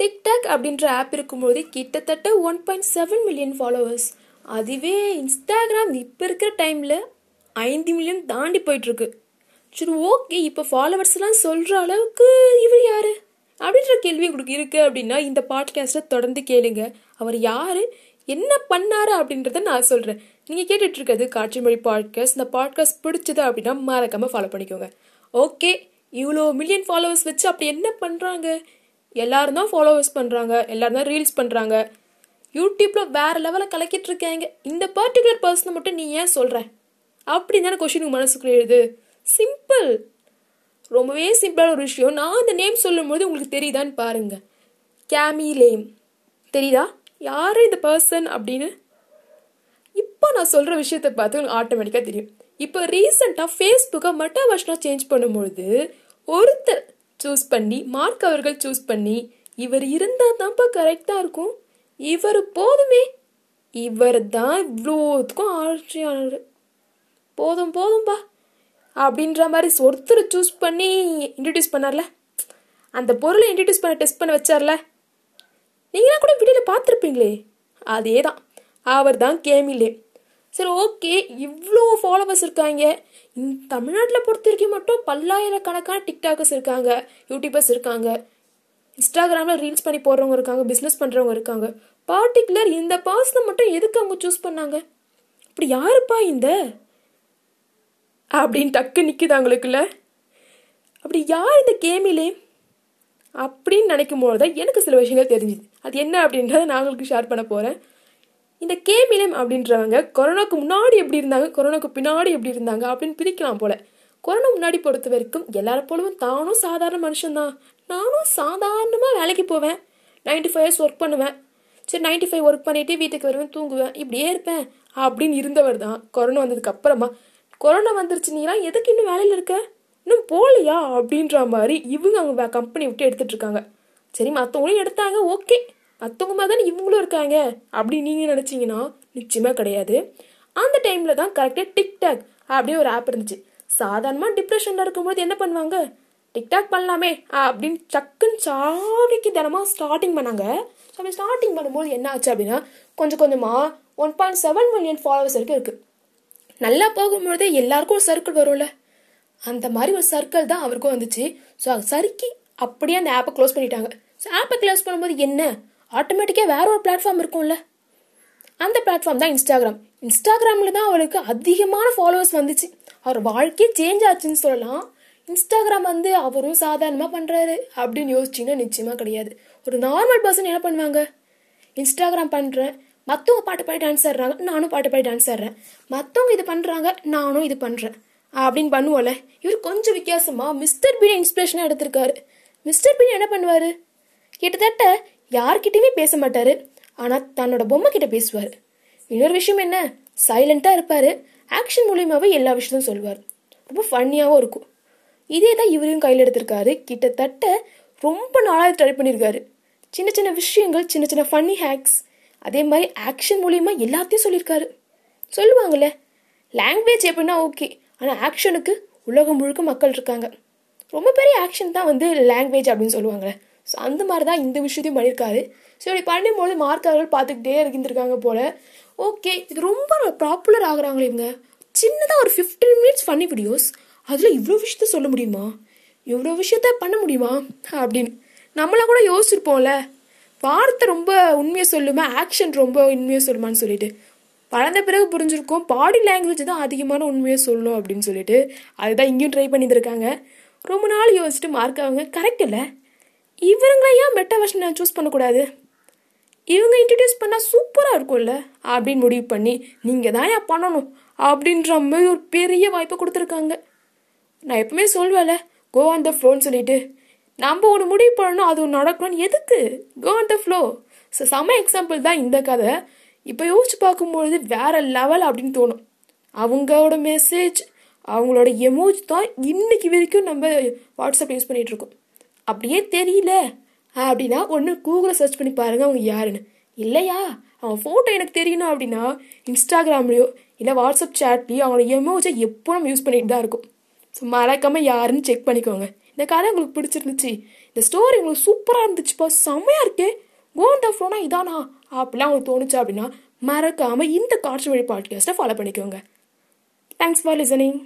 TikTok அப்படின்ற app இருக்கும்போது கிட்டத்தட்ட one point seven million followers அதுவே இன்ஸ்டாகிராம் இப்போ இருக்கிற டைமில் ஐந்து மில்லியன் தாண்டி போயிட்டுருக்கு. சரி ஓகே இப்போ ஃபாலோவர்ஸ்லாம் சொல்கிற அளவுக்கு இவர் யார்? அப்படின்ற கேள்வி உங்களுக்கு இருக்குது அப்படின்னா இந்த பாட்காஸ்ட்டை தொடர்ந்து கேளுங்க. அவர் யார்? என்ன பண்ணாரு அப்படின்றத நான் சொல்கிறேன் நீங்கள் கேட்டுட்ருக்கிறது காட்சி மொழி பாட்காஸ்ட் இந்த பாட்காஸ்ட் பிடிச்சது அப்படின்னா மறக்காமல் ஃபாலோ பண்ணிக்கோங்க. ஓகே இவ்வளோ மில்லியன் ஃபாலோவர்ஸ் வச்சு அப்படி என்ன பண்ணுறாங்க எல்லாரும் தான் ஃபாலோவர்ஸ் பண்ணுறாங்க எல்லாரும் தான் ரீல்ஸ் பண்ணுறாங்க யூடியூப்பில் வேறு லெவலில் கலக்கிட்டு இருக்காங்க. இந்த பர்டிகுலர் பர்சனை மட்டும் நீ ஏன் சொல்கிற அப்படி தானே கொஷின் மனசுக்குள்ளே எழுது. சிம்பிள் ரொம்பவே சிம்பிளான ஒரு விஷயம். நான் அந்த நேம் சொல்லும்போது உங்களுக்கு தெரியுதான்னு பாருங்க. கேமி லேம் தெரியுதா? யார் இந்த பர்சன் அப்படின்னு? இப்போ நான் சொல்கிற விஷயத்தை பார்த்து உங்களுக்கு ஆட்டோமேட்டிக்காக தெரியும். இப்போ ரீசெண்டாக ஃபேஸ்புக்கை மட்டா வருஷனாக சேஞ்ச் பண்ணும்பொழுது ஒருத்தர் சூஸ் பண்ணி மார்க் அவர்கள் சூஸ் பண்ணி இவர் இருந்தால் தான்ப்பா கரெக்டாக இருக்கும். இவர் போதுமே. இவர் தான் இவ்வளோத்துக்கும் ஆட்சியாளர். போதும் போதும்பா. அப்படின்ற மாதிரி ஒருத்தர் சூஸ் பண்ணி இன்ட்ரடியூஸ் பண்ணார்ல? அந்த பொருளை இன்ட்ரடியூஸ் பண்ண டெஸ்ட் பண்ண வச்சார்ல? நீங்களாம் கூட வீடியோவில் பார்த்துருப்பீங்களே. அதே தான் அவர் தான் கேமிலே. சரி ஓகே. இவ்வளோ ஃபாலோவர்ஸ் இருக்காங்க. இந்த தமிழ்நாட்டில் பொறுத்த வரைக்கும் மட்டும் பல்லாயிரக்கணக்கான டிக்டாக்கர்ஸ் இருக்காங்க யூடியூபர்ஸ் இருக்காங்க. இன்ஸ்டாகிராமில் ரீல்ஸ் பண்ணி போடுறவங்க இருக்காங்க பிஸ்னஸ் பண்ணுறவங்க இருக்காங்க. பார்ட்டிகுலர் இந்த பர்சனை மட்டும் எதுக்கு அவங்க சூஸ் பண்ணாங்க? அப்படி யாருப்பா இந்த? அப்படின்னு டக்கு நிற்குது அவங்களுக்குள்ள. அப்படி யார் இந்த கேமிலே? அப்படின்னு நினைக்கும் போது தான் எனக்கு சில விஷயங்கள் தெரிஞ்சுது. அது என்ன அப்படின்றத நான் உங்களுக்கு ஷேர் பண்ண போகிறேன் இந்த கேமிலம் அப்படின்றவங்க கொரோனாக்கு முன்னாடி எப்படி இருந்தாங்க கொரோனாக்கு பின்னாடி எப்படி இருந்தாங்க அப்படின்னு பிரிக்கலாம் போல. கொரோனா முன்னாடி பொறுத்த வரைக்கும் எல்லாரும் போலவும் தானும் சாதாரண மனுஷன்தான். நானும் சாதாரணமாக வேலைக்கு போவேன். நைன்டி ஃபைவ் இயர்ஸ் ஒர்க் பண்ணுவேன். சரி நைன்டி ஃபைவ் ஒர்க் பண்ணிட்டு வீட்டுக்கு வருவேன் தூங்குவேன் இப்படியே இருப்பேன் அப்படின்னு இருந்தவர் தான் கொரோனா வந்ததுக்கு அப்புறமா. கொரோனா வந்துருச்சு நீலாம் எதுக்கு இன்னும் வேலையில் இருக்க? இன்னும் போகலையா அப்படின்ற மாதிரி இவங்க அவங்க கம்பெனி விட்டு எடுத்துட்டு இருக்காங்க. சரி மற்றவங்களும் எடுத்தாங்க ஓகே மற்றவங்க மாதிரி தானே இவங்களும் இருக்காங்க. அப்படி நீங்கள் நினச்சிங்கன்னா நிச்சயமாக கிடையாது. அந்த டைமில் தான் கரெக்டாக டிக்டாக் அப்படின்னு ஒரு ஆப் இருந்துச்சு. சாதாரணமாக டிப்ரெஷனில் இருக்கும்போது என்ன பண்ணுவாங்க? டிக்டாக் பண்ணலாமே அப்படின்னு சக்குன்னு சாடிக்கு தினமாக ஸ்டார்டிங் பண்ணாங்க. ஸோ அப்படி ஸ்டார்டிங் பண்ணும்போது என்ன ஆச்சு அப்படின்னா கொஞ்சம் கொஞ்சமாக one point seven million followers வரைக்கும் இருக்குது நல்லா போகும்பொழுது எல்லாருக்கும் ஒரு சர்க்கிள் வரும்ல. அந்த மாதிரி ஒரு சர்க்கிள் தான் அவருக்கும் வந்துச்சு. ஸோ சறுக்கி அப்படியே அந்த ஆப்பை க்ளோஸ் பண்ணிட்டாங்க. ஸோ ஆப்பை க்ளோஸ் பண்ணும்போது என்ன? ஆட்டோமேட்டிக்காக வேற ஒரு பிளாட்ஃபார்ம் இருக்கும்ல. அந்த பிளாட்ஃபார்ம் தான் இன்ஸ்டாகிராம் இன்ஸ்டாகிராமில் தான் அவளுக்கு அதிகமான ஃபாலோவர்ஸ் வந்துச்சு. அவர் வாழ்க்கையே சேஞ்ச் ஆச்சுன்னு சொல்லலாம். இன்ஸ்டாகிராம் வந்து அவரும் சாதாரணமாக பண்ணுறாரு அப்படின்னு யோசிச்சிங்கன்னா நிச்சயமாக கிடையாது. ஒரு நார்மல் பர்சன் என்ன பண்ணுவாங்க? இன்ஸ்டாகிராம் பண்ணுறேன் மற்றவங்க பாட்டு பாடி டான்ஸ் ஆடுறாங்க. நானும் பாட்டு பாடி டான்ஸ் ஆடுறேன். மற்றவங்க இது பண்ணுறாங்க நானும் இது பண்ணுறேன் அப்படின்னு பண்ணுவோம்ல. இவர் கொஞ்சம் வித்தியாசமாக மிஸ்டர் பீன் இன்ஸ்பிரேஷனாக எடுத்திருக்காரு. மிஸ்டர் பீன் என்ன பண்ணுவார்? கிட்டத்தட்ட யார்கிட்டயுமே பேச மாட்டாரு ஆனால் தன்னோட பொம்மை கிட்ட பேசுவார். இன்னொரு விஷயம் என்ன? சைலண்டாக இருப்பார். ஆக்ஷன் மூலியமாகவே எல்லா விஷயத்தையும் சொல்லுவார். ரொம்ப ஃபன்னியாகவும் இருக்கும். இதே தான் இவரையும் கையில் எடுத்திருக்காரு. கிட்டத்தட்ட ரொம்ப நாளாக ட்ரை பண்ணியிருக்காரு சின்ன சின்ன விஷயங்கள் சின்ன சின்ன ஃபன்னி ஹேக்ஸ் அதே மாதிரி ஆக்ஷன் மூலியமா எல்லாத்தையும் சொல்லியிருக்காரு சொல்லுவாங்கல்ல லாங்குவேஜ் எப்படின்னா ஓகே ஆனால் ஆக்ஷனுக்கு உலகம் முழுக்க மக்கள் இருக்காங்க. ரொம்ப பெரிய ஆக்ஷன் தான் வந்து லாங்குவேஜ் அப்படின்னு சொல்லுவாங்களே. ஸோ அந்த மாதிரி தான் இந்த விஷயத்தையும் பண்ணியிருக்காரு. ஸோ இப்படி பண்ணும்போது மார்க் அவர்கள் பார்த்துக்கிட்டே இருந்திருக்காங்க போல. ஓகே இது ரொம்ப பாப்புலர் ஆகுறாங்களே இவங்க. சின்னதாக ஒரு ஃபிஃப்டீன் மினிட்ஸ் ஃபன்னி வீடியோஸ் அதில் இவ்வளோ விஷயத்த சொல்ல முடியுமா? இவ்வளோ விஷயத்த பண்ண முடியுமா? அப்படின்னு. நம்மளாம் கூட யோசிச்சிருப்போம்ல. வார்த்தை ரொம்ப உண்மையை சொல்லுமா? ஆக்ஷன் ரொம்ப உண்மையை சொல்லுமான்னு சொல்லிட்டு. வளர்ந்த பிறகு புரிஞ்சிருக்கும். பாடி லாங்குவேஜ் தான் அதிகமான உண்மையை சொல்லணும் அப்படின்னு சொல்லிட்டு. அதுதான் இங்கேயும் ட்ரை பண்ணியிருக்காங்க ரொம்ப நாள் யோசிச்சுட்டு மார்க் அவங்க கரெக்ட் இல்லை. இவங்களை ஏன் மெட்டா வெர்ஷனை சூஸ் பண்ணக்கூடாது? இவங்க இன்ட்ரடியூஸ் பண்ணால் சூப்பராக இருக்கும்ல? அப்படின்னு முடிவு பண்ணி நீங்கள் தான் ஏன் பண்ணணும்? அப்படின்ற மாதிரி ஒரு பெரிய வாய்ப்பை கொடுத்துருக்காங்க. நான் எப்பவுமே சொல்வேல கோ ஆன் த ஃப்ளோன்னு சொல்லிட்டு. நம்ம ஒன்று முடிவு பண்ணணும் அது ஒன்று நடக்கணும்னு எதுக்கு? Go on the flow so செம எக்ஸாம்பிள் தான் இந்த கதை. இப்போ யோசிச்சு பார்க்கும்பொழுது வேற லெவல் அப்படின்னு தோணும். அவங்களோட மெசேஜ் அவங்களோட எமோஜ் தான் இன்னைக்கு வரைக்கும் நம்ம வாட்ஸ்அப் யூஸ் பண்ணிகிட்டு இருக்கோம். அப்படியே தெரியல. அப்படின்னா ஒன்று கூகுளில் சர்ச் பண்ணி பாருங்க அவங்க யாருன்னு. இல்லையா? அவன் ஃபோட்டோ எனக்கு தெரியணும் அப்படின்னா இன்ஸ்டாகிராம்லேயோ இல்லை வாட்ஸ்அப் சேட்லேயோ அவங்களோட எமோஜை எப்போ நம்ம யூஸ் பண்ணிட்டு தான் இருக்கும். ஸோ மறக்காம யாருன்னு செக் பண்ணிக்கோங்க. இந்த கதை உங்களுக்கு பிடிச்சிருந்துச்சு. இந்த ஸ்டோரி உங்களுக்கு சூப்பராக இருந்துச்சுப்பா செம்மையாக இருக்கே. கோன் த ஃபோனா இதானா? அப்படிலாம் உங்களுக்கு தோணுச்சு அப்படின்னா மறக்காமல் இந்த காற்று வழி பாட்காஸ்ட்டை ஃபாலோ பண்ணிக்கோங்க. Thanks for listening